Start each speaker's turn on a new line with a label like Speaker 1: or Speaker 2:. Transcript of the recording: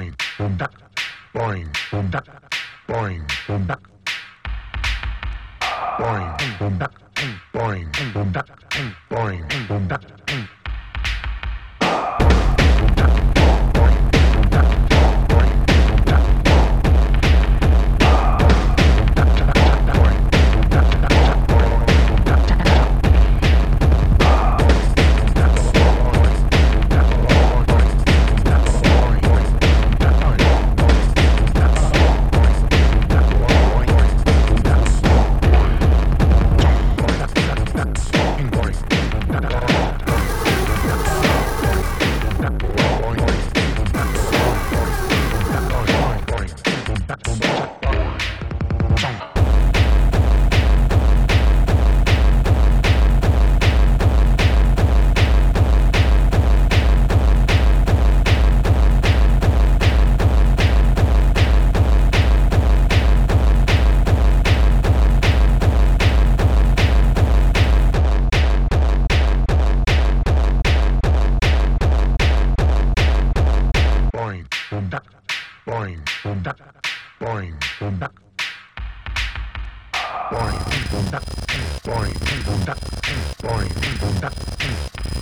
Speaker 1: boing, boom. Duck, boing, boom. Duck, boing, boom. Duck, boing, boom. Duck, boing, boom. Duck, boing, boom. Duck. Boing, boom. duck, boing, boom duck, boing, boom duck. Boing, boom duck, boing, boom duck, boing, boom duck.